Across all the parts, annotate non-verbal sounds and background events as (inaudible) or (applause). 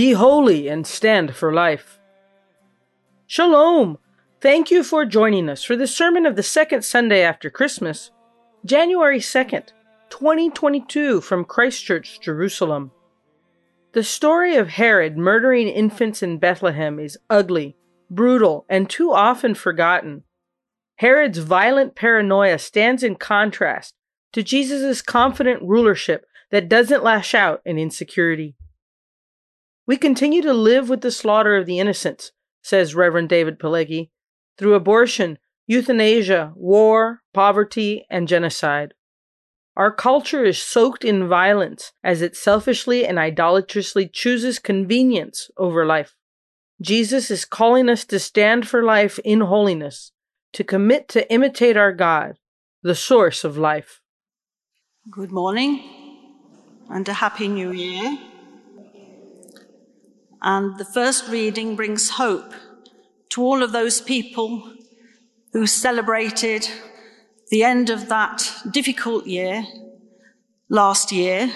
Be holy and stand for life. Shalom! Thank you for joining us for the sermon of the second Sunday after Christmas, January 2nd, 2022, from Christ Church, Jerusalem. The story of Herod murdering infants in Bethlehem is ugly, brutal, and too often forgotten. Herod's violent paranoia stands in contrast to Jesus' confident rulership that doesn't lash out in insecurity. We continue to live with the slaughter of the innocents, says Reverend David Pileggi, through abortion, euthanasia, war, poverty, and genocide. Our culture is soaked in violence as it selfishly and idolatrously chooses convenience over life. Jesus is calling us to stand for life in holiness, to commit to imitate our God, the source of life. Good morning and a Happy New Year. And the first reading brings hope to all of those people who celebrated the end of that difficult year last year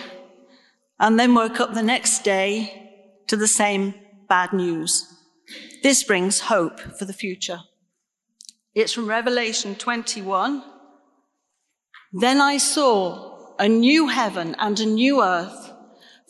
and then woke up the next day to the same bad news. This brings hope for the future. It's from Revelation 21. Then I saw a new heaven and a new earth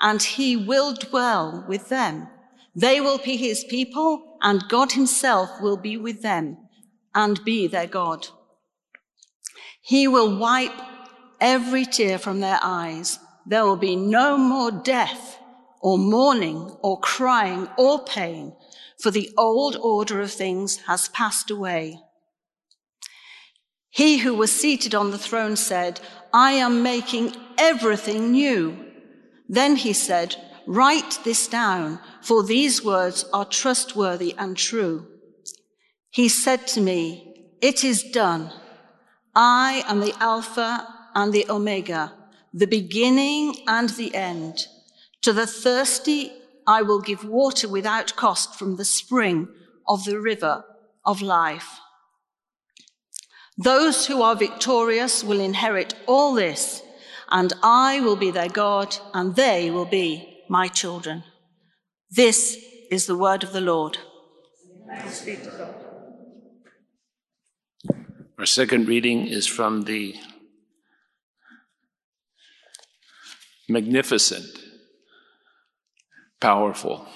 and he will dwell with them. They will be his people, and God himself will be with them and be their God. He will wipe every tear from their eyes. There will be no more death or mourning or crying or pain, for the old order of things has passed away. He who was seated on the throne said, I am making everything new. Then he said, Write this down, for these words are trustworthy and true. He said to me, It is done. I am the Alpha and the Omega, the beginning and the end. To the thirsty, I will give water without cost from the spring of the river of life. Those who are victorious will inherit all this and I will be their God, and they will be my children. This is the word of the Lord. Our second reading is from the magnificent, powerful,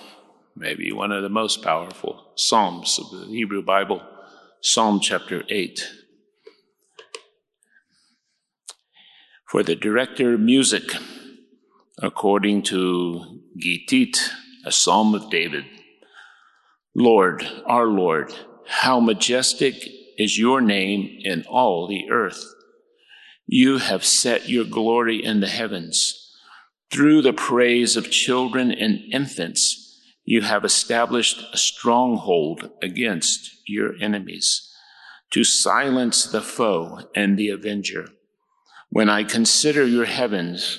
maybe one of the most powerful Psalms of the Hebrew Bible, Psalm chapter 8. For the director music, according to gittith, a psalm of David. Lord, our Lord, how majestic is your name in all the earth. You have set your glory in the heavens. Through the praise of children and infants, you have established a stronghold against your enemies to silence the foe and the avenger. When I consider your heavens,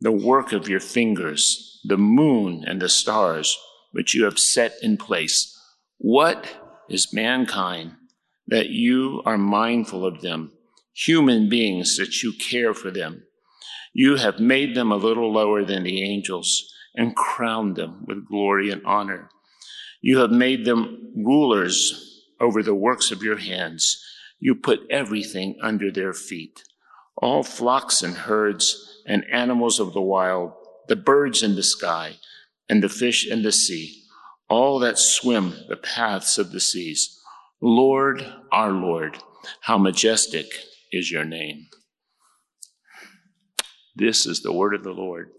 the work of your fingers, the moon and the stars, which you have set in place, what is mankind that you are mindful of them, human beings that you care for them? You have made them a little lower than the angels and crowned them with glory and honor. You have made them rulers over the works of your hands. You put everything under their feet all flocks and herds and animals of the wild, the birds in the sky and the fish in the sea, all that swim the paths of the seas. Lord, our Lord, how majestic is your name. This is the word of the Lord.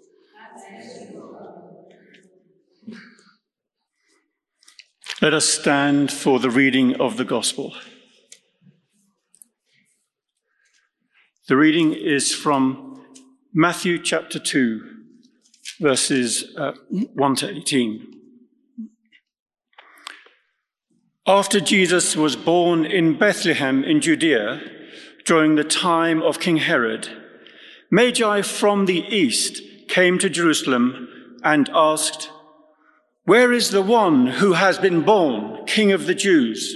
Let us stand for the reading of the gospel. The reading is from Matthew chapter 2, verses uh, 1 to 18. After Jesus was born in Bethlehem in Judea during the time of King Herod, Magi from the east came to Jerusalem and asked, Where is the one who has been born, King of the Jews?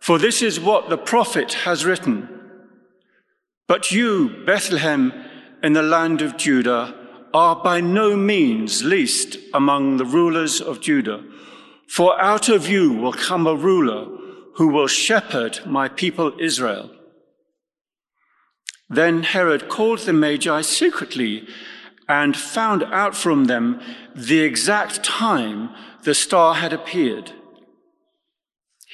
for this is what the prophet has written. But you, Bethlehem, in the land of Judah, are by no means least among the rulers of Judah, for out of you will come a ruler who will shepherd my people Israel. Then Herod called the Magi secretly and found out from them the exact time the star had appeared.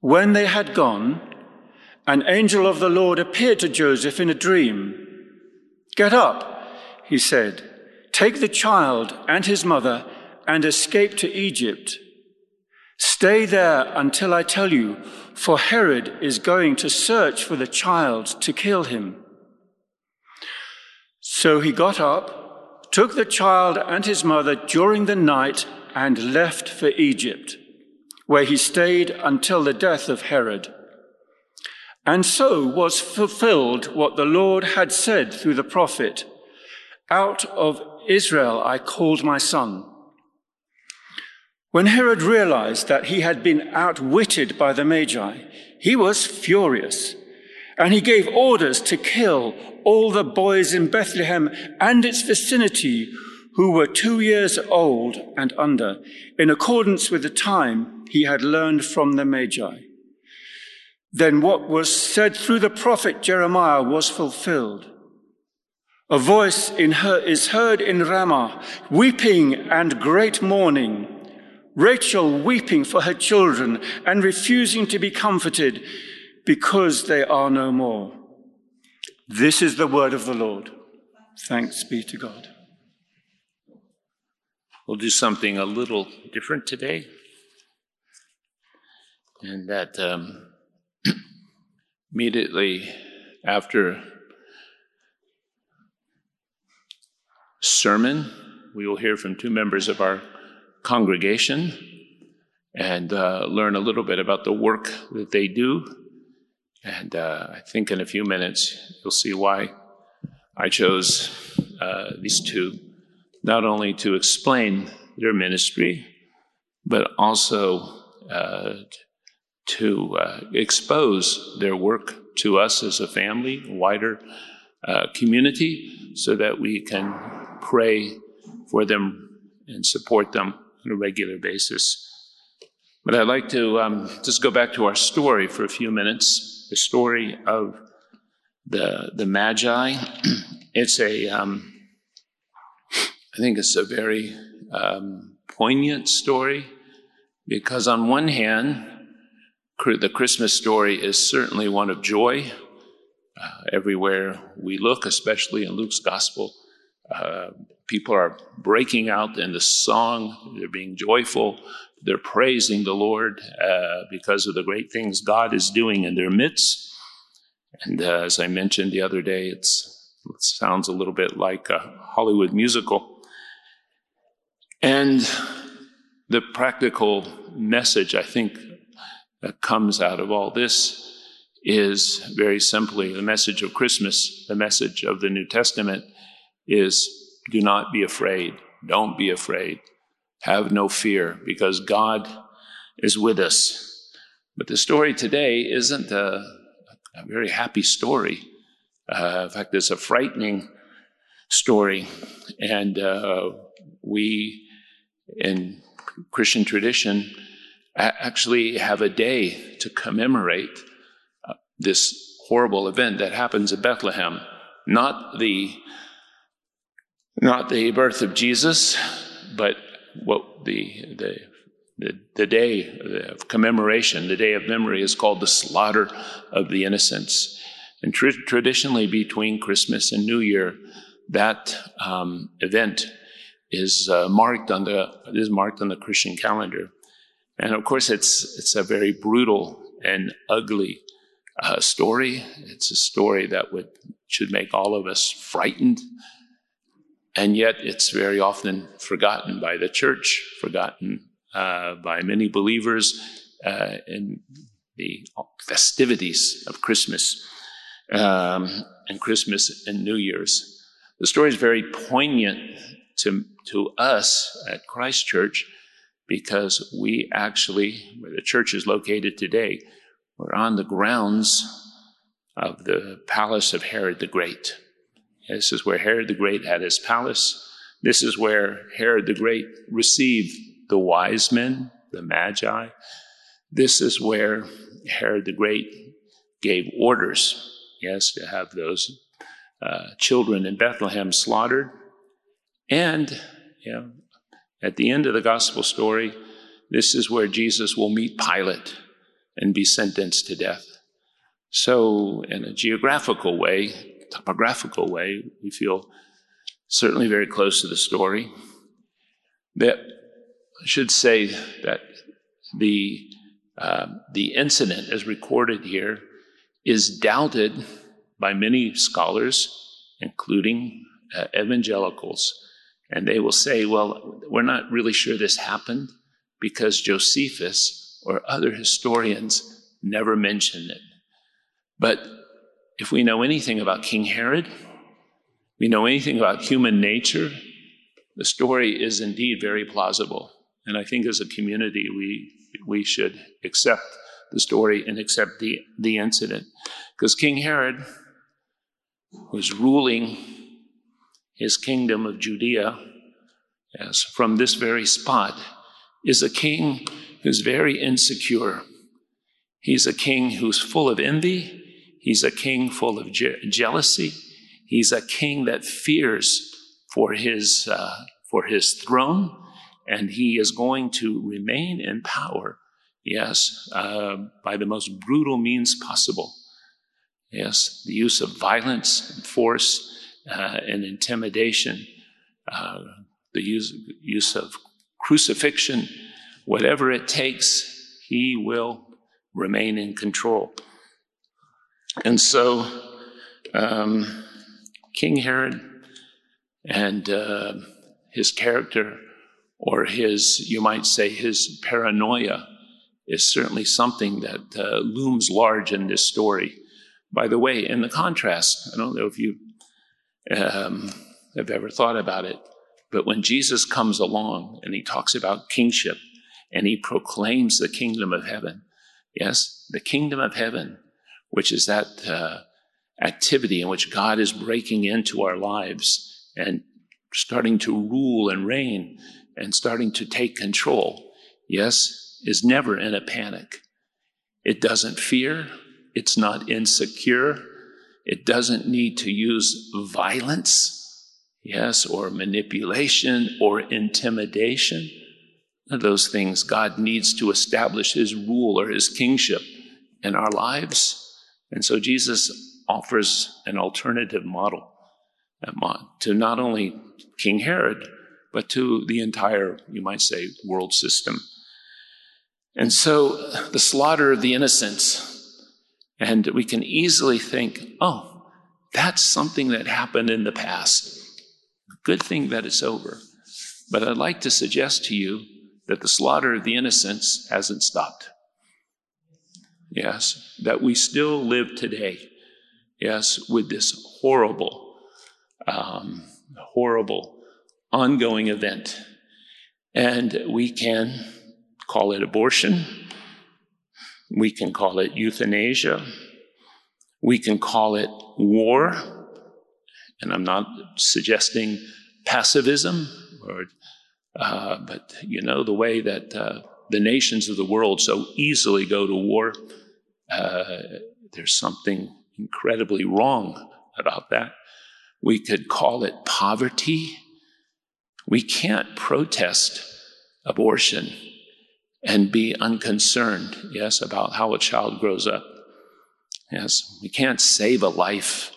When they had gone, an angel of the Lord appeared to Joseph in a dream. Get up, he said, take the child and his mother and escape to Egypt. Stay there until I tell you, for Herod is going to search for the child to kill him. So he got up, took the child and his mother during the night, and left for Egypt, where he stayed until the death of Herod. And so was fulfilled what the Lord had said through the prophet Out of Israel I called my son. When Herod realized that he had been outwitted by the Magi, he was furious, and he gave orders to kill all the boys in Bethlehem and its vicinity who were two years old and under, in accordance with the time he had learned from the Magi. Then what was said through the prophet Jeremiah was fulfilled. A voice her, is heard in Ramah, weeping and great mourning Rachel weeping for her children and refusing to be comforted because they are no more. This is the word of the Lord. Thanks be to God. We'll do something a little different today. And that um, (clears throat) immediately after sermon, we will hear from two members of our congregation and uh, learn a little bit about the work that they do. And uh, I think in a few minutes you'll see why I chose uh, these two, not only to explain their ministry, but also uh, to uh, expose their work to us as a family, wider uh, community, so that we can pray for them and support them on a regular basis. But I'd like to um, just go back to our story for a few minutes the story of the, the Magi. (clears throat) it's a, um, I think it's a very um, poignant story because, on one hand, the Christmas story is certainly one of joy. Uh, everywhere we look, especially in Luke's gospel, Uh, people are breaking out in the song. They're being joyful. They're praising the Lord uh, because of the great things God is doing in their midst. And uh, as I mentioned the other day, it sounds a little bit like a Hollywood musical. And the practical message, I think, that comes out of all this is very simply the message of Christmas, the message of the New Testament is do not be afraid. Don't be afraid. Have no fear because God is with us. But the story today isn't a, a very happy story. Uh, in fact, it's a frightening story. And uh, we, in Christian tradition, actually have a day to commemorate uh, this horrible event that happens in Bethlehem. Not the, not the birth of Jesus, but what the, the, the, the day of commemoration, the day of memory is called the slaughter of the innocents. And tr- traditionally between Christmas and New Year, that um, event is uh, marked on the is marked on the Christian calendar. And of course, it's, it's a very brutal and ugly uh, story. It's a story that would, should make all of us frightened. And yet, it's very often forgotten by the church, forgotten uh, by many believers uh, in the festivities of Christmas um, and Christmas and New Year's. The story is very poignant to, to us at Christ Church because we actually, where the church is located today, we're on the grounds of the palace of Herod the Great. This is where Herod the Great had his palace. This is where Herod the Great received the wise men, the magi. This is where Herod the Great gave orders, yes, to have those uh, children in Bethlehem slaughtered. And, you know, at the end of the gospel story, this is where Jesus will meet Pilate and be sentenced to death. So, in a geographical way, topographical way, we feel certainly very close to the story. That I should say that the uh, the incident, as recorded here, is doubted by many scholars, including uh, evangelicals and they will say, well, we're not really sure this happened because Josephus or other historians never mention it. But if we know anything about King Herod, we know anything about human nature, the story is indeed very plausible. And I think as a community, we, we should accept the story and accept the, the incident. Because King Herod was ruling his kingdom of Judea, yes, from this very spot, is a king who's very insecure. He's a king who's full of envy. He's a king full of je- jealousy. He's a king that fears for his, uh, for his throne, and he is going to remain in power, yes, uh, by the most brutal means possible. Yes, the use of violence and force uh, and intimidation, uh, the use, use of crucifixion, whatever it takes, he will remain in control. And so, um, King Herod and uh, his character, or his, you might say, his paranoia, is certainly something that uh, looms large in this story. By the way, in the contrast, I don't know if you um, have ever thought about it. But when Jesus comes along and he talks about kingship and he proclaims the kingdom of heaven, yes, the kingdom of heaven, which is that uh, activity in which God is breaking into our lives and starting to rule and reign and starting to take control, yes, is never in a panic. It doesn't fear. It's not insecure. It doesn't need to use violence, yes, or manipulation or intimidation. Those things God needs to establish his rule or his kingship in our lives. And so Jesus offers an alternative model. Uh, to not only King Herod, but to the entire, you might say, world system. And so the slaughter of the innocents, and we can easily think, oh, that's something that happened in the past. Good thing that it's over. But I'd like to suggest to you that the slaughter of the innocents hasn't stopped. Yes, that we still live today, yes, with this horrible, um, horrible ongoing event. And we can call it abortion. We can call it euthanasia. We can call it war. And I'm not suggesting pacifism, or, uh, but you know, the way that uh, the nations of the world so easily go to war, uh, there's something incredibly wrong about that. We could call it poverty. We can't protest abortion and be unconcerned, yes, about how a child grows up. Yes, we can't save a life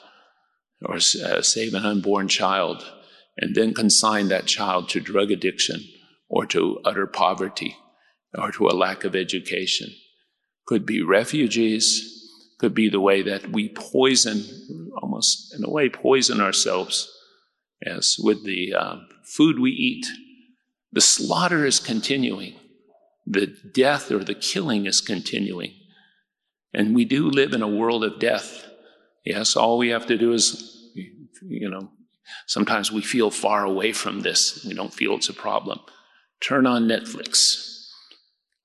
or uh, save an unborn child and then consign that child to drug addiction or to utter poverty or to a lack of education. Could be refugees, could be the way that we poison, almost in a way, poison ourselves, yes, with the um, food we eat. The slaughter is continuing the death or the killing is continuing. And we do live in a world of death. Yes, all we have to do is, you know, sometimes we feel far away from this. We don't feel it's a problem. Turn on Netflix.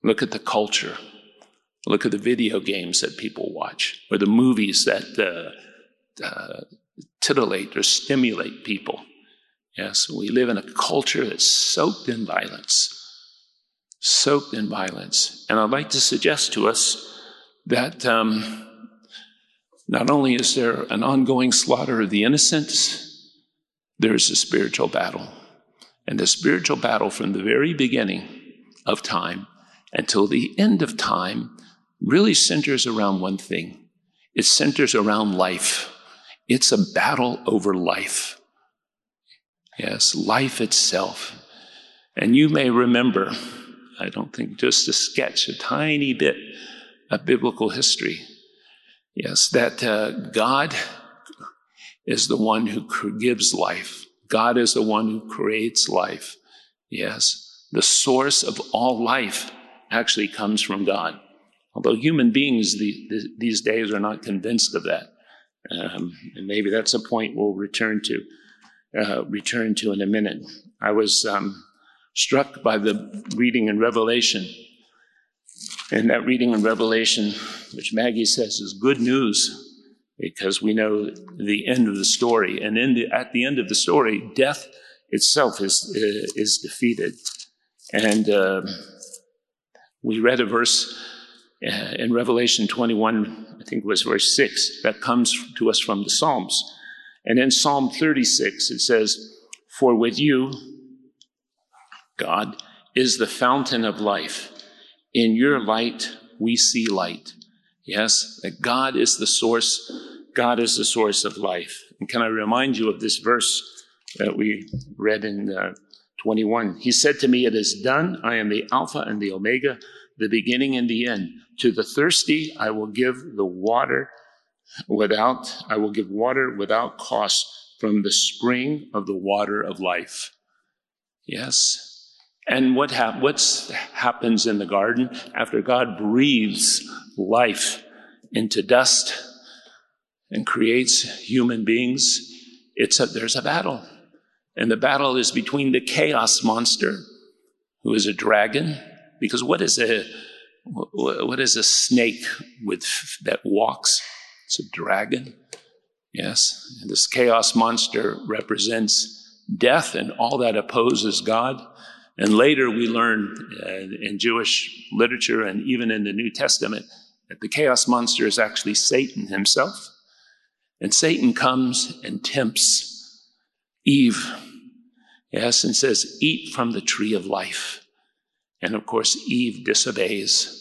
Look at the culture. Look at the video games that people watch or the movies that uh, uh, titillate or stimulate people. Yes, we live in a culture that's soaked in violence soaked in violence. And I'd like to suggest to us that um, not only is there an ongoing slaughter of the innocents, there's a spiritual battle. And the spiritual battle from the very beginning of time until the end of time really centers around one thing it centers around life. It's a battle over life. Yes, life itself. And you may remember I don't think just to sketch a tiny bit of biblical history. Yes, that uh, God is the one who gives life. God is the one who creates life. Yes, the source of all life actually comes from God. Although human beings the, the, these days are not convinced of that. Um, and maybe that's a point we'll return to, uh, return to in a minute. I was um, struck by the reading in Revelation. And that reading in Revelation, which Maggie says is good news because we know the end of the story. And the, at the end of the story, death itself is, is defeated. And uh, we read a verse uh, in Revelation 21, I think it was verse 6, that comes to us from the Psalms. And in Psalm 36, it says, For with you, God is the fountain of life. In your light, we see light. Yes, that God is the source. God is the source of life. And can I remind you of this verse that we read in uh, 21? He said to me, It is done. I am the Alpha and the Omega, the beginning and the end. To the thirsty, I will give the water without, I will give water without cost from the spring of the water of life. Yes, and what hap- happens in the garden after God breathes life into dust and creates human beings? It's a, there's a battle. And the battle is between the chaos monster, who is a dragon, because what is a what is a snake with that walks? It's a dragon. Yes, and this chaos monster represents death and all that opposes God. And later we learn uh, in Jewish literature and even in the New Testament that the chaos monster is actually Satan himself. And Satan comes and tempts Eve, yes, and says, Eat from the tree of life. And of course, Eve disobeys.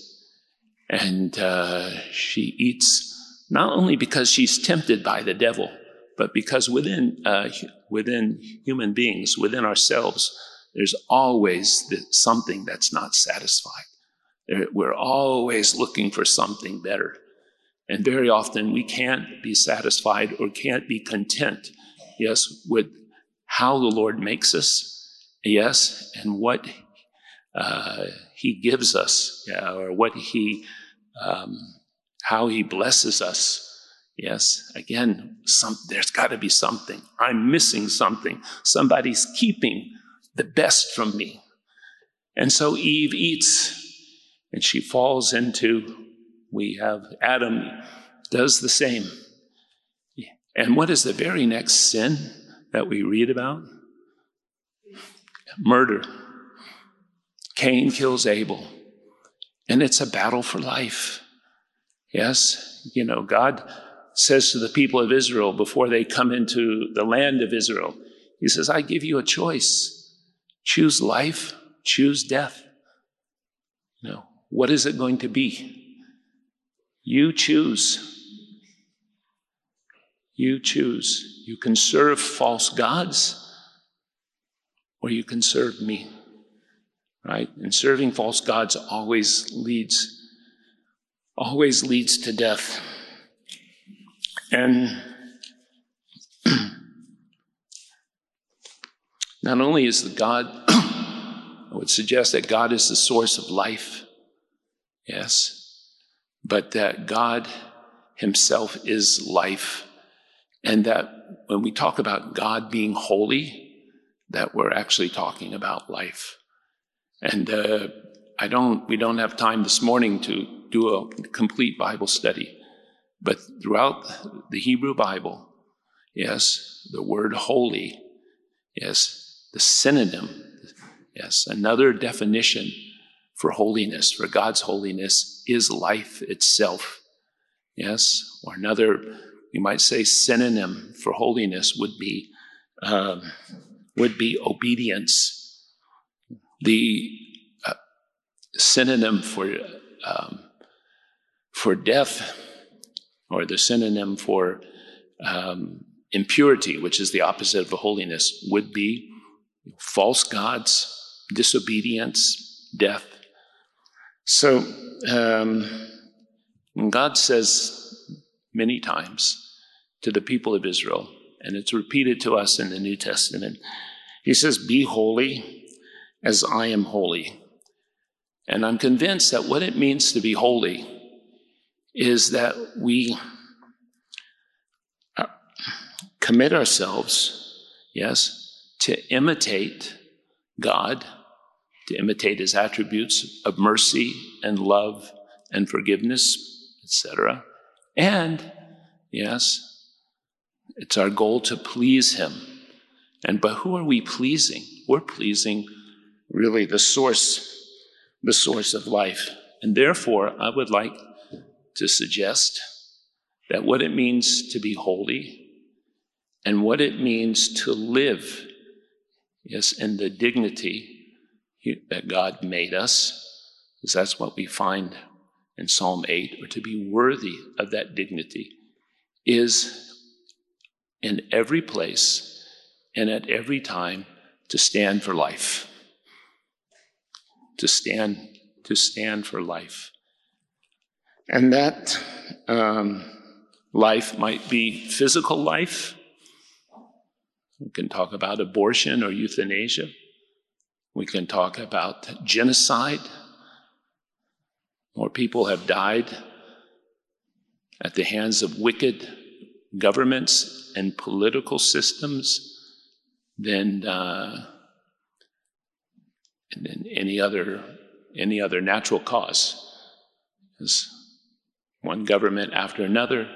And uh, she eats not only because she's tempted by the devil, but because within, uh, within human beings, within ourselves, there's always something that's not satisfied. We're always looking for something better. And very often we can't be satisfied or can't be content, yes, with how the Lord makes us, yes, and what uh, He gives us, yeah, or what He, um, how He blesses us. Yes, again, some, there's got to be something. I'm missing something. Somebody's keeping the best from me. And so Eve eats and she falls into, we have Adam does the same. And what is the very next sin that we read about? Murder. Cain kills Abel. And it's a battle for life. Yes, you know, God says to the people of Israel before they come into the land of Israel, He says, I give you a choice. Choose life, choose death. No. What is it going to be? You choose. You choose. You can serve false gods or you can serve me. Right? And serving false gods always leads always leads to death. And (clears throat) not only is the God, (clears throat) I would suggest that God is the source of life, yes, but that God Himself is life. And that when we talk about God being holy, that we're actually talking about life. And uh, I don't, we don't have time this morning to do a complete Bible study, but throughout the Hebrew Bible, yes, the word holy, yes, the synonym, yes, another definition for holiness, for God's holiness, is life itself. Yes, or another, you might say, synonym for holiness would be um, would be obedience. The uh, synonym for um, for death, or the synonym for um, impurity, which is the opposite of holiness, would be false gods, disobedience, death. So, um, God says many times to the people of Israel, and it's repeated to us in the New Testament, He says, Be holy as I am holy. And I'm convinced that what it means to be holy is that we uh, commit ourselves, yes, to imitate God, to imitate his attributes of mercy and love and forgiveness, etc. And, yes, it's our goal to please him. And but who are we pleasing? We're pleasing really the source, the source of life. And therefore, I would like to suggest that what it means to be holy and what it means to live, yes, and the dignity that God made us, because that's what we find in Psalm 8, or to be worthy of that dignity, is in every place and at every time to stand for life. To stand, to stand for life. And that um, life might be physical life. We can talk about abortion or euthanasia. We can talk about genocide. More people have died at the hands of wicked governments and political systems than, uh, than any other any other natural cause. As one government after another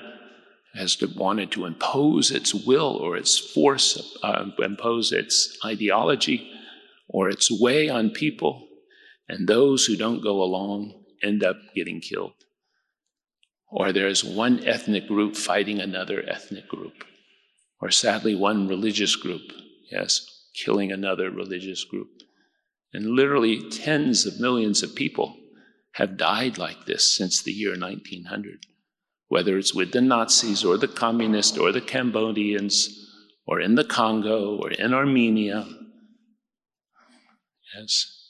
has wanted to impose its will or its force, uh, impose its ideology or its way on people, and those who don't go along end up getting killed. Or there's one ethnic group fighting another ethnic group, or sadly, one religious group, yes, killing another religious group. And literally, tens of millions of people have died like this since the year 1900, whether it's with the Nazis or the communists or the Cambodians or in the Congo or in Armenia. Yes.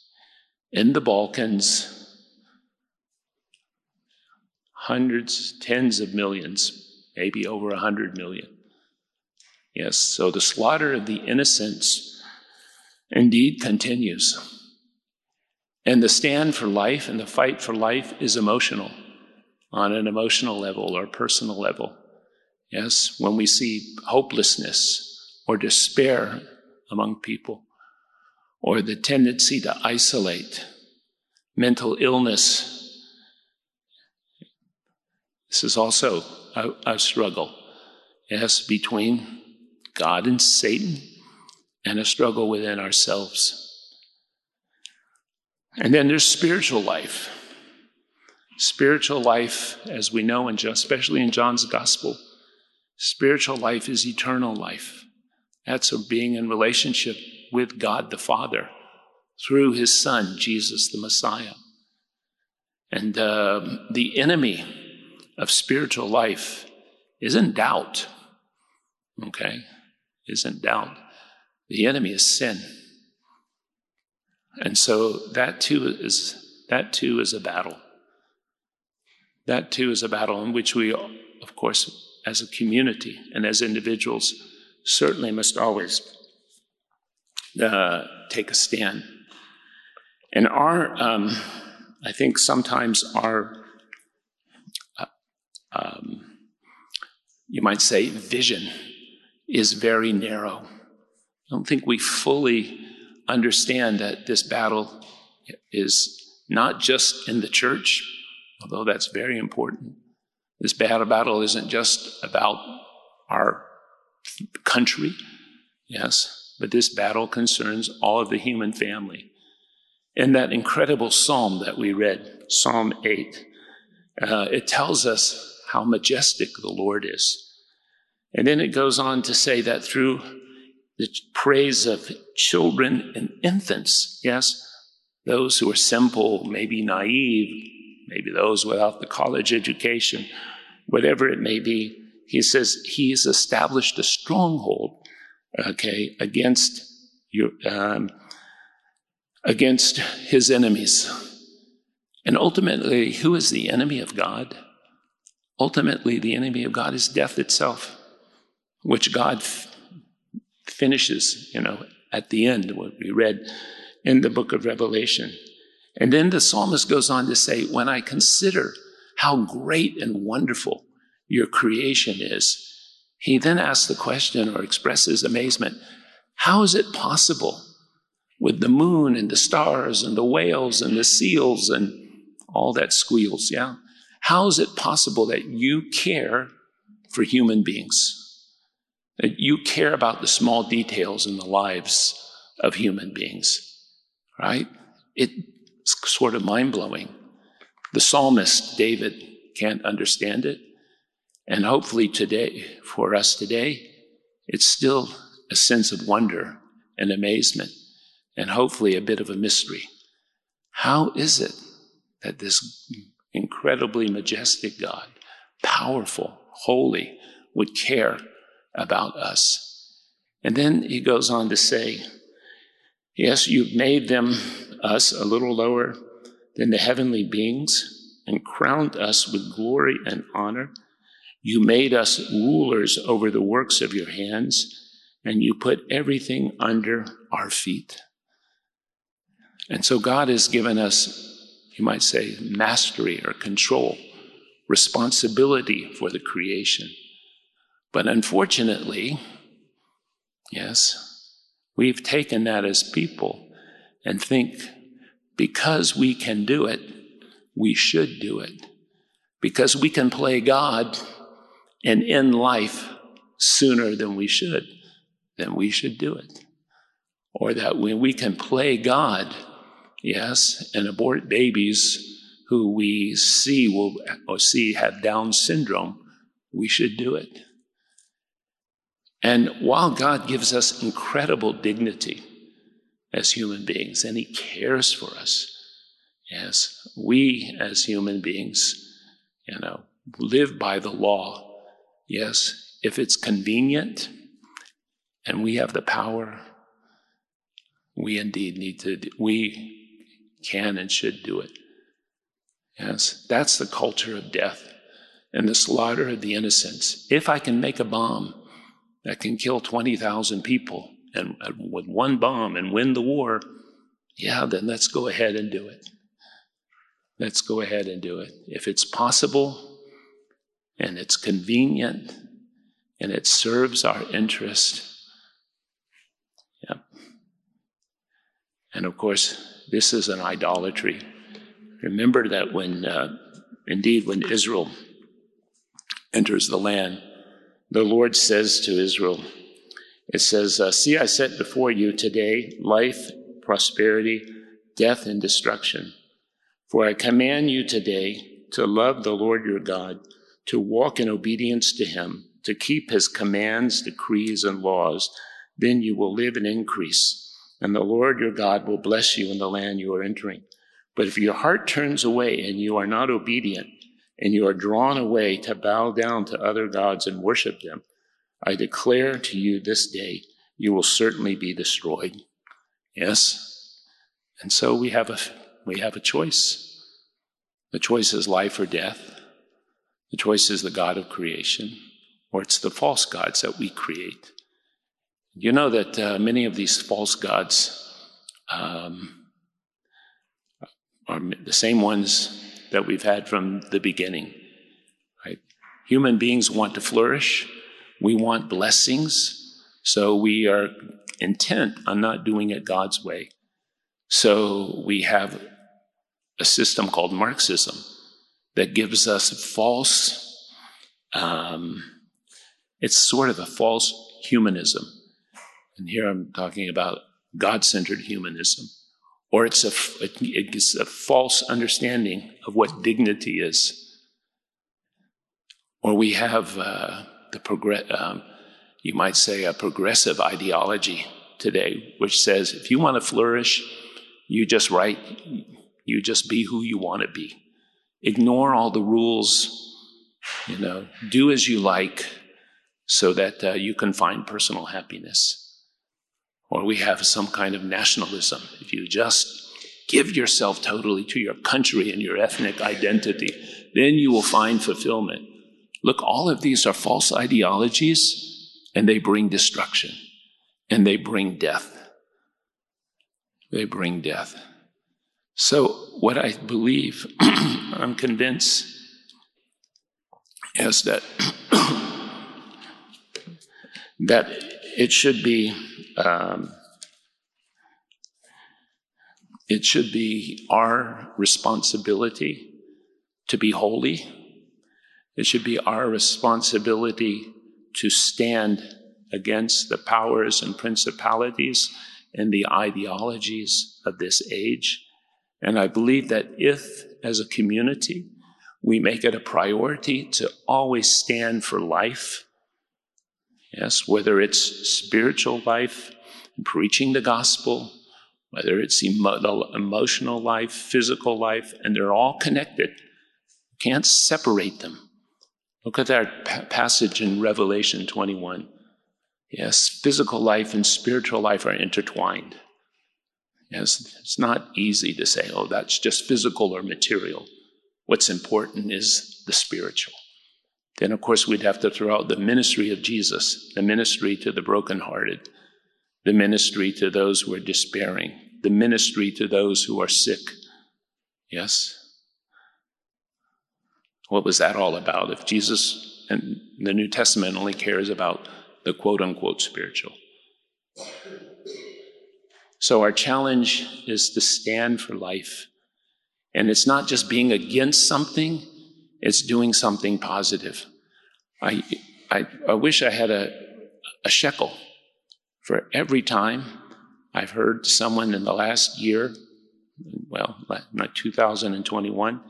In the Balkans, hundreds, tens of millions, maybe over a hundred million. Yes, so the slaughter of the innocents indeed continues. And the stand for life and the fight for life is emotional on an emotional level or personal level. Yes, when we see hopelessness or despair among people, or the tendency to isolate, mental illness. This is also a, a struggle, yes, between God and Satan, and a struggle within ourselves. And then there's spiritual life. Spiritual life, as we know, especially in John's gospel, spiritual life is eternal life. That's a being in relationship with God the Father through his Son, Jesus the Messiah. And uh, the enemy of spiritual life isn't doubt, okay? Isn't doubt. The enemy is sin. And so that too is that too is a battle. That too is a battle in which we, of course, as a community and as individuals, certainly must always uh, take a stand. And our, um, I think sometimes our, uh, um, you might say, vision is very narrow. I don't think we fully understand that this battle is not just in the church, although that's very important. This battle battle isn't just about our country, yes, but this battle concerns all of the human family. In that incredible psalm that we read, Psalm 8, uh, it tells us how majestic the Lord is. And then it goes on to say that through the praise of children and infants, yes, those who are simple, maybe naive, maybe those without the college education, whatever it may be, he says he's established a stronghold, okay, against um, against his enemies. And ultimately, who is the enemy of God? Ultimately, the enemy of God is death itself, which God f- finishes, you know, at the end, what we read in the book of Revelation. And then the psalmist goes on to say, When I consider how great and wonderful your creation is, he then asks the question or expresses amazement How is it possible with the moon and the stars and the whales and the seals and all that squeals? Yeah. How is it possible that you care for human beings? That you care about the small details in the lives of human beings, right? It's sort of mind blowing. The psalmist, David, can't understand it. And hopefully today, for us today, it's still a sense of wonder and amazement, and hopefully a bit of a mystery. How is it that this incredibly majestic God, powerful, holy, would care about us? And then he goes on to say, Yes, you've made them, us, a little lower than the heavenly beings and crowned us with glory and honor. You made us rulers over the works of your hands, and you put everything under our feet. And so God has given us, you might say, mastery or control, responsibility for the creation. But unfortunately, yes, we've taken that as people and think because we can do it, we should do it because we can play God and end life sooner than we should, then we should do it. Or that when we can play God, yes, and abort babies who we see will or see have Down syndrome, we should do it. And while God gives us incredible dignity as human beings, and He cares for us, as we as human beings, you know, live by the law. Yes, if it's convenient and we have the power, we indeed need to, we can and should do it. Yes, that's the culture of death and the slaughter of the innocents. If I can make a bomb that can kill 20,000 people and, and with one bomb and win the war, yeah, then let's go ahead and do it. Let's go ahead and do it. If it's possible and it's convenient and it serves our interest, yeah. And of course, this is an idolatry. Remember that when, uh, indeed, when Israel enters the land, the Lord says to Israel, it says, uh, See, I set before you today life, prosperity, death, and destruction. For I command you today to love the Lord your God, to walk in obedience to him, to keep his commands, decrees, and laws. Then you will live and increase, and the Lord your God will bless you in the land you are entering. But if your heart turns away and you are not obedient, and you are drawn away to bow down to other gods and worship them, I declare to you this day, you will certainly be destroyed. Yes? And so we have a, we have a choice. The choice is life or death. The choice is the God of creation, or it's the false gods that we create. You know that uh, many of these false gods um, are the same ones that we've had from the beginning. Right? Human beings want to flourish. We want blessings, so we are intent on not doing it God's way. So we have a system called Marxism that gives us false, um, it's sort of a false humanism. And here I'm talking about God centered humanism. Or it's a, it's a false understanding of what dignity is. Or we have uh, the um, you might say, a progressive ideology today, which says if you want to flourish, you just write, you just be who you want to be. Ignore all the rules, you know, do as you like so that uh, you can find personal happiness. Or we have some kind of nationalism. If you just give yourself totally to your country and your ethnic identity, then you will find fulfillment. Look, all of these are false ideologies and they bring destruction and they bring death. They bring death. So, what I believe, (clears throat) I'm convinced, is that (clears throat) that it should be um, it should be our responsibility to be holy it should be our responsibility to stand against the powers and principalities and the ideologies of this age. And I believe that if, as a community, we make it a priority to always stand for life, yes, whether it's spiritual life, preaching the gospel, whether it's emo- emotional life, physical life, and they're all connected. You can't separate them. Look at that pa- passage in Revelation 21. Yes, physical life and spiritual life are intertwined. Yes, it's not easy to say, oh, that's just physical or material. What's important is the spiritual. Then, of course, we'd have to throw out the ministry of Jesus, the ministry to the brokenhearted, the ministry to those who are despairing, the ministry to those who are sick. Yes, what was that all about? If Jesus and the New Testament only cares about the quote unquote spiritual. So our challenge is to stand for life. And it's not just being against something, it's doing something positive. I, I, I wish I had a, a shekel for every time I've heard someone in the last year, well, not 2021,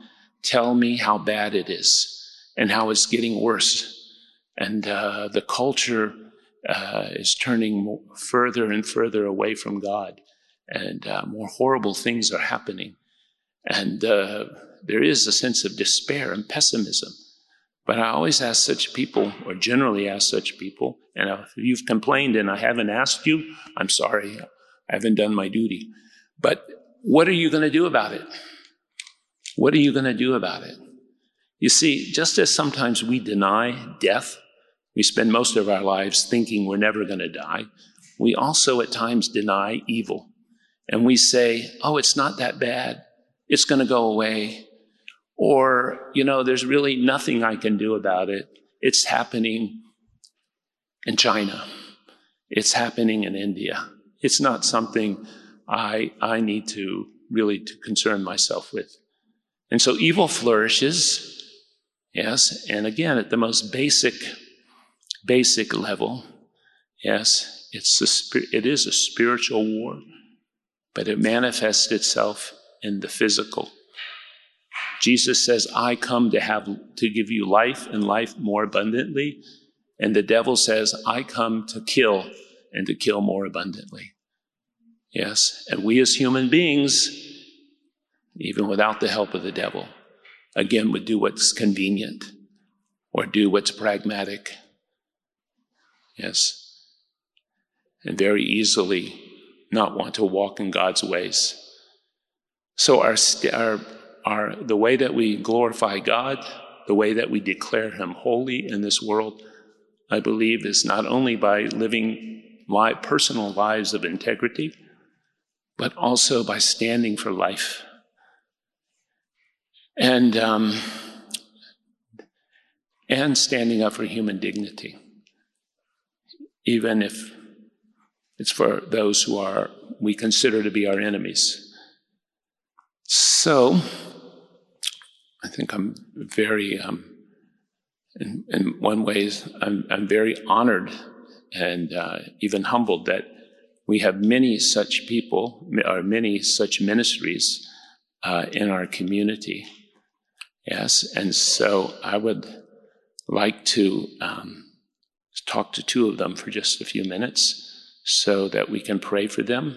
tell me how bad it is and how it's getting worse. And uh, the culture uh, is turning further and further away from God, and uh, more horrible things are happening. And uh, there is a sense of despair and pessimism. But I always ask such people, or generally ask such people, and if you've complained and I haven't asked you, I'm sorry, I haven't done my duty. But what are you going to do about it? What are you going to do about it? You see, just as sometimes we deny death, we spend most of our lives thinking we're never going to die, we also at times deny evil. And we say, oh, it's not that bad. It's going to go away. Or, you know, there's really nothing I can do about it. It's happening in China. It's happening in India. It's not something I, I need to really to concern myself with. And so evil flourishes, yes, and again, at the most basic, basic level, yes, it's a, it is a spiritual war, but it manifests itself in the physical. Jesus says, I come to have, to give you life and life more abundantly. And the devil says, I come to kill and to kill more abundantly. Yes. And we as human beings, even without the help of the devil, again, would do what's convenient or do what's pragmatic. Yes. And very easily not want to walk in God's ways. So our, our our, the way that we glorify God, the way that we declare Him holy in this world, I believe is not only by living live, personal lives of integrity, but also by standing for life. And, um, and standing up for human dignity, even if it's for those who are we consider to be our enemies. So, I think I'm very, um, in, in one way, I'm, I'm very honored and uh, even humbled that we have many such people or many such ministries uh, in our community. Yes, and so I would like to um, talk to two of them for just a few minutes so that we can pray for them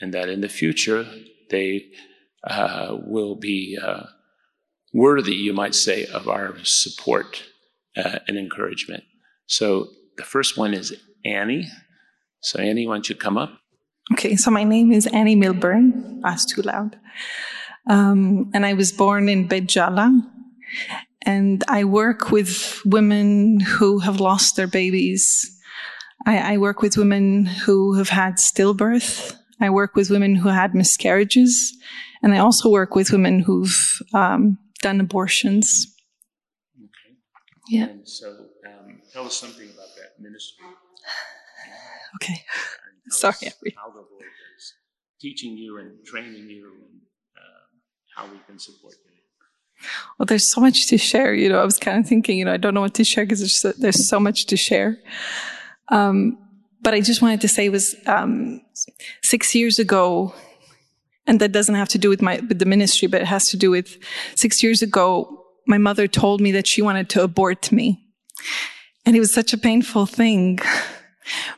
and that in the future they uh, will be uh, worthy, you might say, of our support uh, and encouragement. So the first one is Annie. So, Annie, why don't you come up? Okay, so my name is Annie Milburn. That's too loud. Um, and I was born in Bet Jala. And I work with women who have lost their babies. I, I work with women who have had stillbirth. I work with women who had miscarriages. And I also work with women who've um, done abortions. Okay. Yeah. And so um, tell us something about that ministry. (sighs) Okay. Sorry. How the Lord is teaching you and training you and how we can support you. Well, there's so much to share. You know, I was kind of thinking, you know, I don't know what to share because there's so, there's so much to share. Um, but I just wanted to say it was um, six years ago and that doesn't have to do with my with the ministry, but it has to do with six years ago. My mother told me that she wanted to abort me, and it was such a painful thing.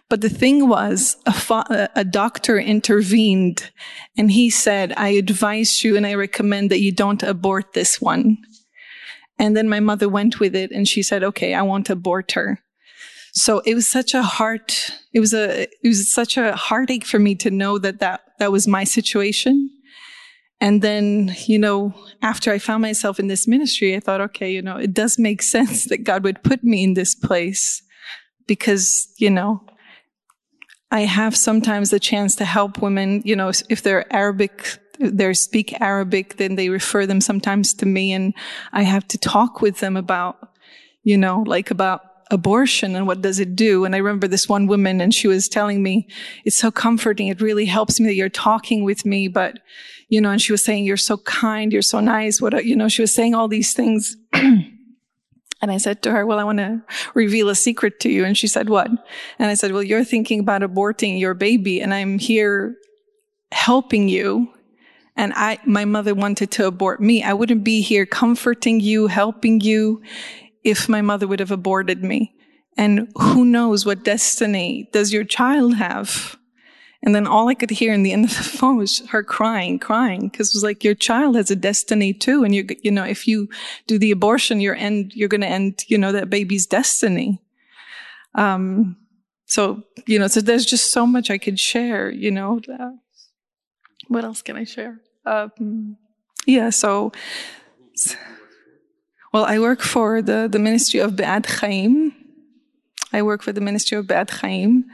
But the thing was, a, fa- a doctor intervened, and he said, "I advise you, and I recommend that you don't abort this one." And then my mother went with it, and she said, "Okay, I won't abort her." So it was such a heart, it was a, it was such a heartache for me to know that that, that was my situation. And then, you know, after I found myself in this ministry, I thought, okay, you know, it does make (laughs) sense that God would put me in this place because, you know, I have sometimes the chance to help women, you know, if they're Arabic, they speak Arabic, then they refer them sometimes to me and I have to talk with them about, you know, like about abortion and what does it do? And I remember this one woman and she was telling me, it's so comforting. It really helps me that you're talking with me. But, you know, and she was saying, you're so kind. You're so nice. What, you know, she was saying all these things. (clears throat) And I said to her, well, I want to reveal a secret to you. And she said, what? And I said, well, you're thinking about aborting your baby and I'm here helping you. And I, my mother wanted to abort me. I wouldn't be here comforting you, helping you if my mother would have aborted me. And who knows what destiny does your child have? And then all I could hear in the end of the (laughs) phone was her crying, crying, because it was like your child has a destiny too, and you you know if you do the abortion, you're end you're going to end you know that baby's destiny. Um, so you know, so there's just so much I could share. You know, what else can I share? Um, yeah, so. Well, I work for the, the Ministry of Be'ad Chaim. I work for the Ministry of Be'ad Chaim.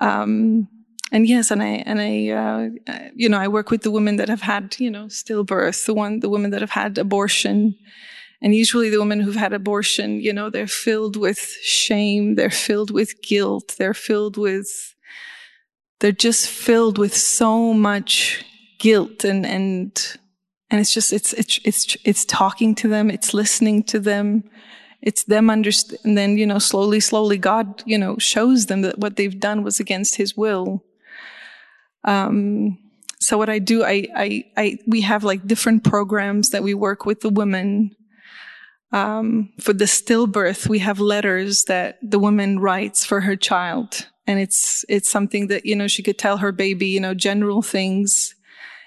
Um, and yes, and I and I, uh, you know, I work with the women that have had, you know, stillbirth, the one, the women that have had abortion, and usually the women who've had abortion, you know, they're filled with shame, they're filled with guilt, they're filled with, they're just filled with so much guilt and and and it's just it's it's it's it's talking to them, it's listening to them, it's them understand. And then you know, slowly, slowly, God, you know, shows them that what they've done was against His will um, so what I do, I, I, I, we have like different programs that we work with the women. Um, for the stillbirth, we have letters that the woman writes for her child. And it's, it's something that, you know, she could tell her baby, you know, general things.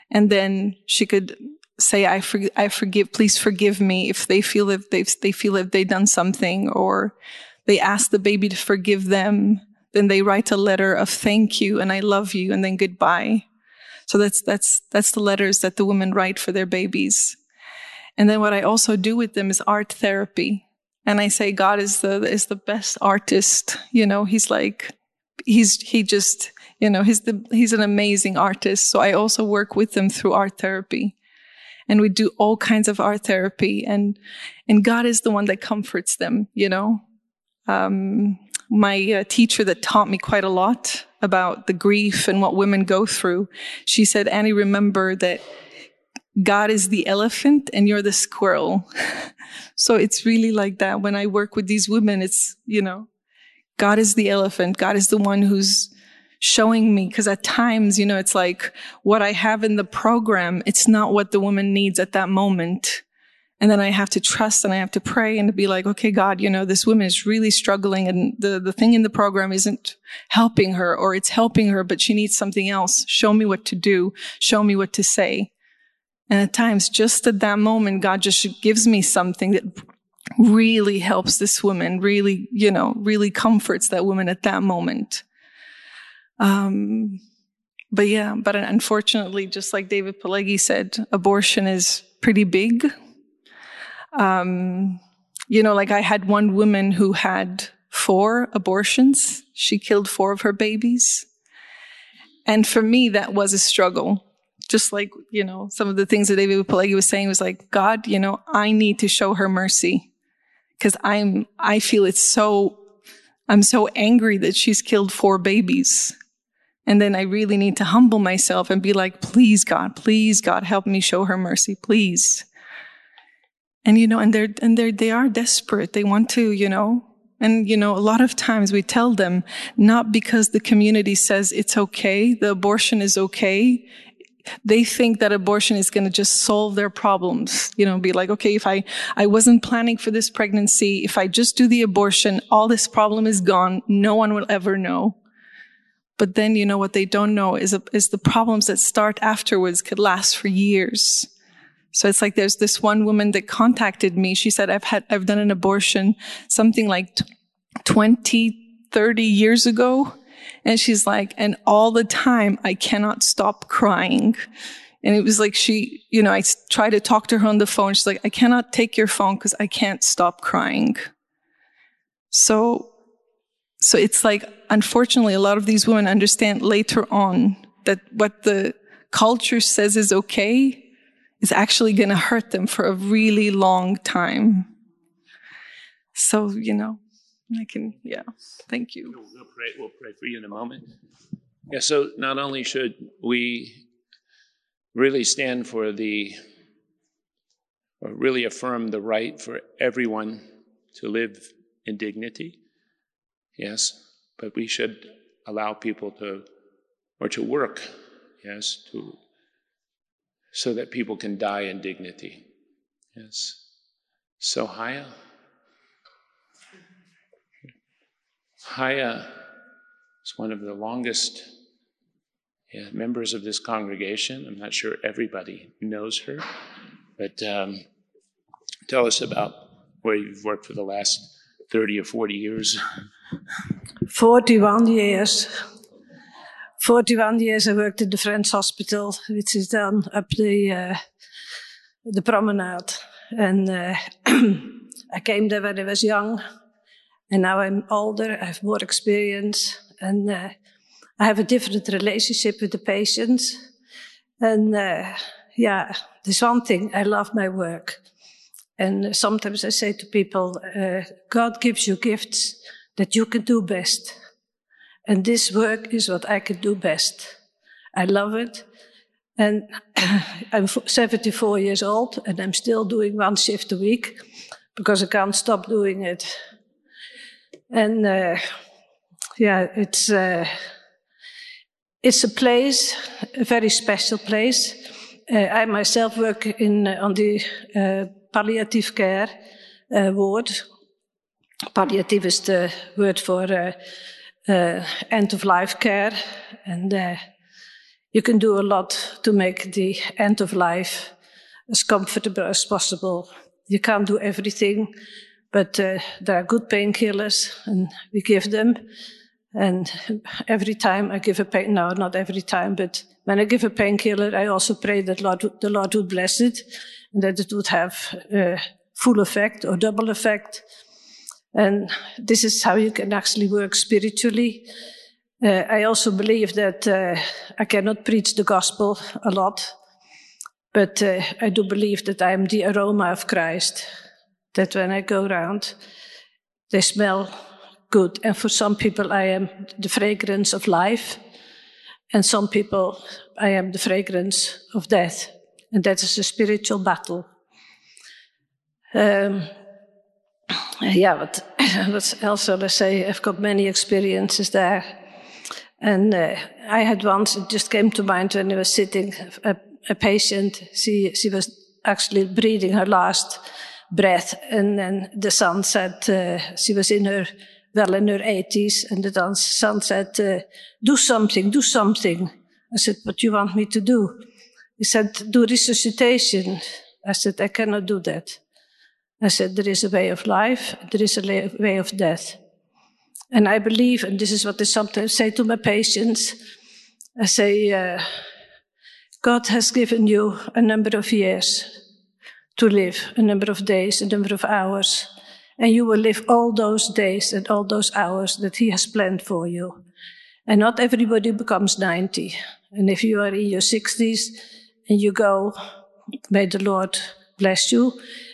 And then she could say, I, for, I forgive, please forgive me if they feel if they've, they feel if they've done something or they ask the baby to forgive them then they write a letter of thank you and I love you and then goodbye. So that's, that's, that's the letters that the women write for their babies. And then what I also do with them is art therapy. And I say God is the, is the best artist. You know, he's like, he's, he just, you know, he's the, he's an amazing artist. So I also work with them through art therapy. And we do all kinds of art therapy and, and God is the one that comforts them, you know. Um, my uh, teacher that taught me quite a lot about the grief and what women go through, she said, Annie, remember that God is the elephant and you're the squirrel. (laughs) so it's really like that. When I work with these women, it's, you know, God is the elephant. God is the one who's showing me. Cause at times, you know, it's like what I have in the program, it's not what the woman needs at that moment. And then I have to trust and I have to pray and to be like, okay, God, you know, this woman is really struggling and the, the thing in the program isn't helping her or it's helping her, but she needs something else. Show me what to do. Show me what to say. And at times, just at that moment, God just gives me something that really helps this woman, really, you know, really comforts that woman at that moment. Um, but yeah, but unfortunately, just like David Pileggi said, abortion is pretty big um, you know, like I had one woman who had four abortions. She killed four of her babies. And for me, that was a struggle. Just like, you know, some of the things that David Pileggi was saying was like, God, you know, I need to show her mercy. Cause I'm, I feel it's so, I'm so angry that she's killed four babies. And then I really need to humble myself and be like, please, God, please, God, help me show her mercy, please and you know and they're and they're they are desperate. They want to you know and you know a lot of times we tell them not because the community says it's okay the abortion is okay. They think that abortion is going to just solve their problems you know be like okay if i i wasn't planning for this pregnancy if i just do the abortion all this problem is gone. No one will ever know. But then you know what they don't know is is the problems that start afterwards could last for years so it's like there's this one woman that contacted me. She said, I've had, I've done an abortion something like 20, 30 years ago. And she's like, and all the time I cannot stop crying. And it was like she, you know, I tried to talk to her on the phone. She's like, I cannot take your phone because I can't stop crying. So, so it's like, unfortunately, a lot of these women understand later on that what the culture says is okay is actually going to hurt them for a really long time. So, you know, I can, yeah, thank you. We'll pray, we'll pray for you in a moment. Yeah, so not only should we really stand for the, or really affirm the right for everyone to live in dignity, yes, but we should allow people to, or to work, yes, to so that people can die in dignity. Yes. So Haya. Haya is one of the longest yeah, members of this congregation. I'm not sure everybody knows her, but um, tell us about where you've worked for the last 30 or 40 years. 41 years. 41 years I worked in the French Hospital, which is down up the, uh, the promenade. And uh, (clears throat) I came there when I was young, and now I'm older, I have more experience, and uh, I have a different relationship with the patients. And uh, yeah, there's one thing, I love my work. And sometimes I say to people, uh, God gives you gifts that you can do best. And this work is what I can do best. I love it. And (clears throat) I'm 74 years old and I'm still doing one shift a week because I can't stop doing it. And uh, yeah, it's uh, it's a place, a very special place. Uh, I myself work in on the uh, palliative care uh, ward. Palliative is the word for uh, end of life care, and uh, you can do a lot to make the end of life as comfortable as possible. You can't do everything, but uh, there are good painkillers, and we give them. And every time I give a pain, no, not every time, but when I give a painkiller, I also pray that Lord, the Lord would bless it and that it would have uh, full effect or double effect. And this is how you can actually work spiritually. Uh, I also believe that uh, I cannot preach the gospel a lot, but uh, I do believe that I am the aroma of Christ. That when I go around, they smell good. And for some people, I am the fragrance of life. And some people, I am the fragrance of death. And that is a spiritual battle. Um, yeah, what, what shall I say? I've got many experiences there. And uh, I had once, it just came to mind when I was sitting, a, a patient, she, she was actually breathing her last breath. And then the son said, uh, she was in her, well in her 80s, and the son said, uh, do something, do something. I said, what do you want me to do? He said, do resuscitation. I said, I cannot do that. I said, there is a way of life, there is a way of death. And I believe, and this is what I sometimes say to my patients, I say, uh, God has given you a number of years to live, a number of days, a number of hours, and you will live all those days and all those hours that He has planned for you. And not everybody becomes 90. And if you are in your 60s and you go, may the Lord bless you.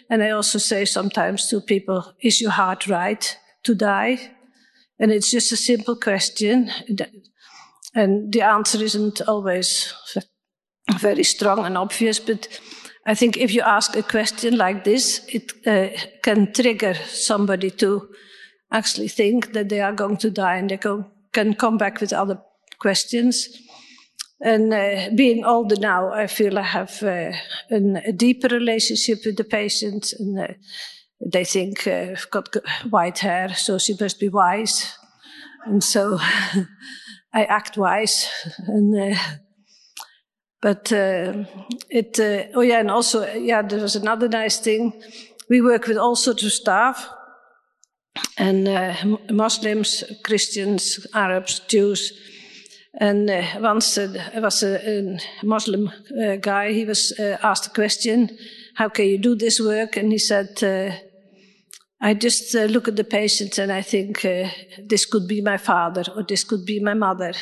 And I also say sometimes to people, is your heart right to die? And it's just a simple question. And the answer isn't always very strong and obvious, but I think if you ask a question like this, it uh, can trigger somebody to actually think that they are going to die and they can come back with other questions. And uh, being older now, I feel I have uh, an, a deeper relationship with the patients, and uh, they think I've got white hair, so she must be wise, and so (laughs) I act wise. And but it, oh yeah, and also yeah, there was another nice thing. We work with all sorts of staff, and Muslims, Christians, Arabs, Jews and uh, once uh, there was a, a Muslim uh, guy, he was uh, asked a question, how can you do this work? And he said, uh, I just look at the patient and I think this could be my father or this could be my mother.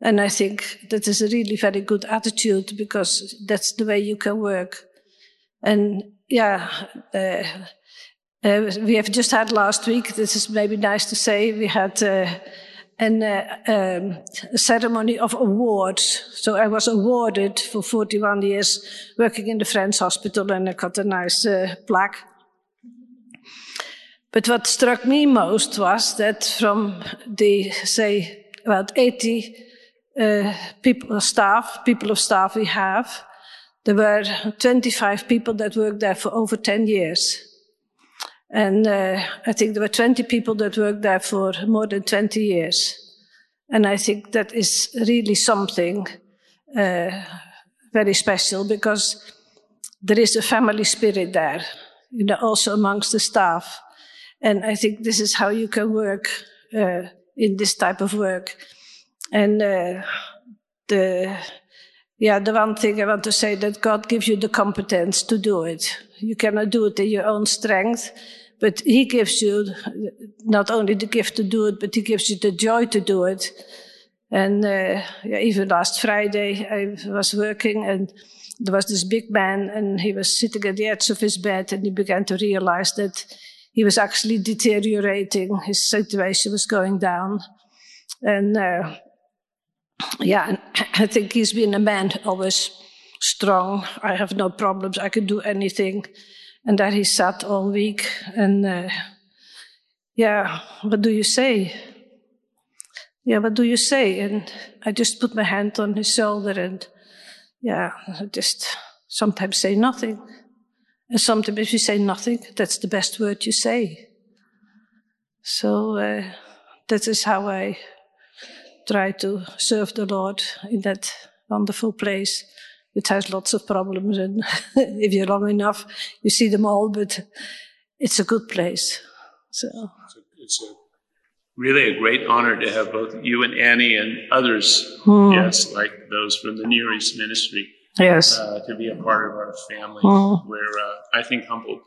And I think that is a really very good attitude because that's the way you can work. And yeah, we have just had last week, this is maybe nice to say, we had and uh, um, a ceremony of awards. So I was awarded for 41 years working in the French Hospital, and I got a nice uh, plaque. But what struck me most was that from the, say, about 80 uh, people, staff, people of staff we have, there were 25 people that worked there for over 10 years. And uh, I think there were 20 people that worked there for more than 20 years. And I think that is really something uh, very special because there is a family spirit there, you know, also amongst the staff. And I think this is how you can work uh, in this type of work. And uh, the yeah, the one thing I want to say that God gives you the competence to do it. You cannot do it in your own strength, but He gives you not only the gift to do it, but He gives you the joy to do it. And uh, yeah, even last Friday, I was working and there was this big man and he was sitting at the edge of his bed and he began to realize that he was actually deteriorating. His situation was going down. And uh, yeah, (clears throat) I think he's been a man always strong. I have no problems. I can do anything. And there he sat all week. And uh, yeah, what do you say? Yeah, what do you say? And I just put my hand on his shoulder and yeah, I just sometimes say nothing. And sometimes if you say nothing, that's the best word you say. So uh, that is how I try to serve the Lord in that wonderful place. It has lots of problems, (laughs) and if you're long enough, you see them all, but it's a good place. So it's a, it's a really a great honor to have both you and Annie and others, mm. yes, like those from the Near East Ministry, yes, uh, to be a part of our family. Mm. We're, uh, I think, humbled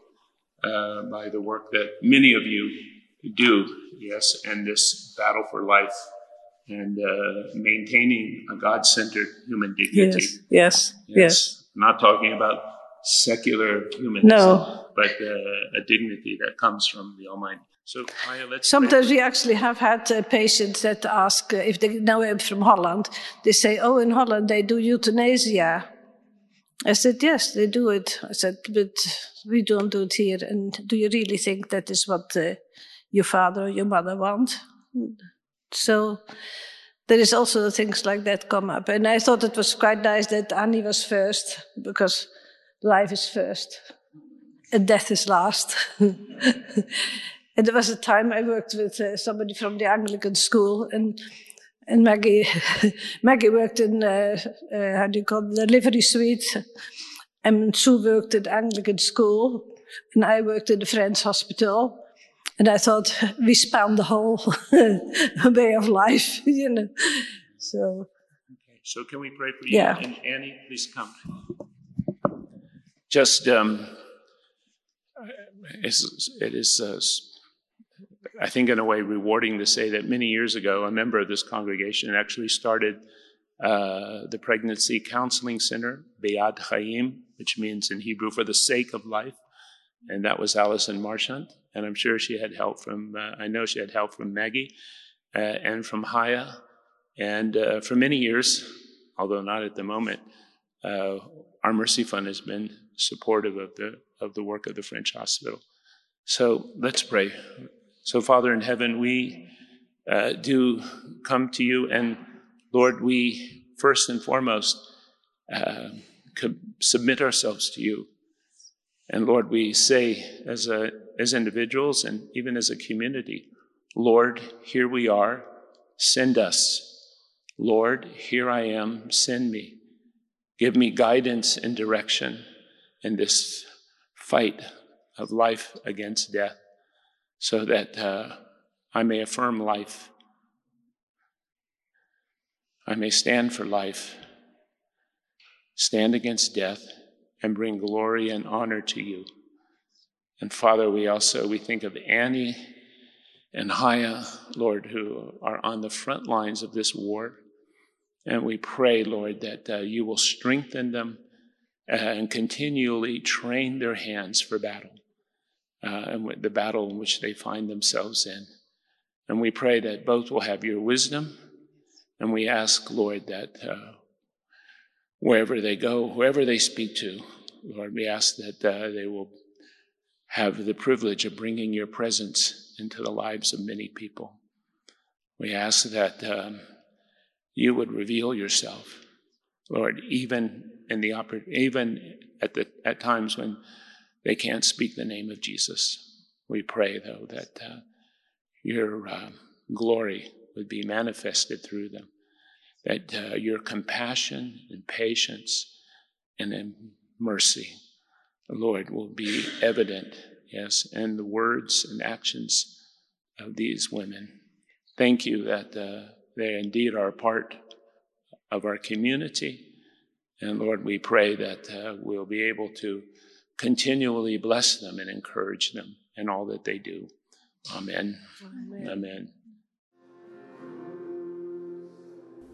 uh, by the work that many of you do, yes, and this battle for life and uh, maintaining a God centered human dignity. Yes, yes, yes, yes. Not talking about secular humanism, no. but uh, a dignity that comes from the Almighty. So, Maya, Sometimes pray. we actually have had uh, patients that ask uh, if they know I'm from Holland. They say, "Oh, in Holland they do euthanasia." I said, "Yes, they do it." I said, "But we don't do it here." And do you really think that is what uh, your father or your mother want? So there is also things like that come up. And I thought it was quite nice that Annie was first, because life is first and death is last. (laughs) and there was a time I worked with uh, somebody from the Anglican school, and and Maggie (laughs) Maggie worked in uh, uh, how do you call it, the delivery suite, and Sue worked at Anglican school, and I worked in the French Hospital. And I thought we span the whole (laughs) way of life, (laughs) you know. So. Okay, so can we pray for you? Yeah. And Annie, please come. Just, um, it's, it is, uh, I think, in a way, rewarding to say that many years ago, a member of this congregation actually started uh, the Pregnancy Counseling Center, Be'ad Chaim, which means in Hebrew for the sake of life. And that was Allison Marchant and I'm sure she had help from, uh, I know she had help from Maggie uh, and from Haya. And uh, for many years, although not at the moment, uh, our Mercy Fund has been supportive of the, of the work of the French hospital. So let's pray. So, Father in heaven, we uh, do come to you, and Lord, we first and foremost uh, submit ourselves to you. And Lord, we say as, a, as individuals and even as a community, Lord, here we are, send us. Lord, here I am, send me. Give me guidance and direction in this fight of life against death so that uh, I may affirm life. I may stand for life, stand against death, and bring glory and honor to you. And Father, we also we think of Annie and Haya, Lord, who are on the front lines of this war. And we pray, Lord, that uh, you will strengthen them uh, and continually train their hands for battle, uh, and the battle in which they find themselves in. And we pray that both will have your wisdom. And we ask, Lord, that uh, wherever they go, whoever they speak to. Lord, we ask that uh, they will have the privilege of bringing your presence into the lives of many people. We ask that um, you would reveal yourself, Lord, even in the oper- even at the at times when they can't speak the name of Jesus. We pray, though, that uh, your uh, glory would be manifested through them. That uh, your compassion and patience and then mercy, Lord, will be evident, yes, in the words and actions of these women. Thank you that uh, they indeed are part of our community. And Lord, we pray that uh, we'll be able to continually bless them and encourage them in all that they do. Amen. Amen. Amen.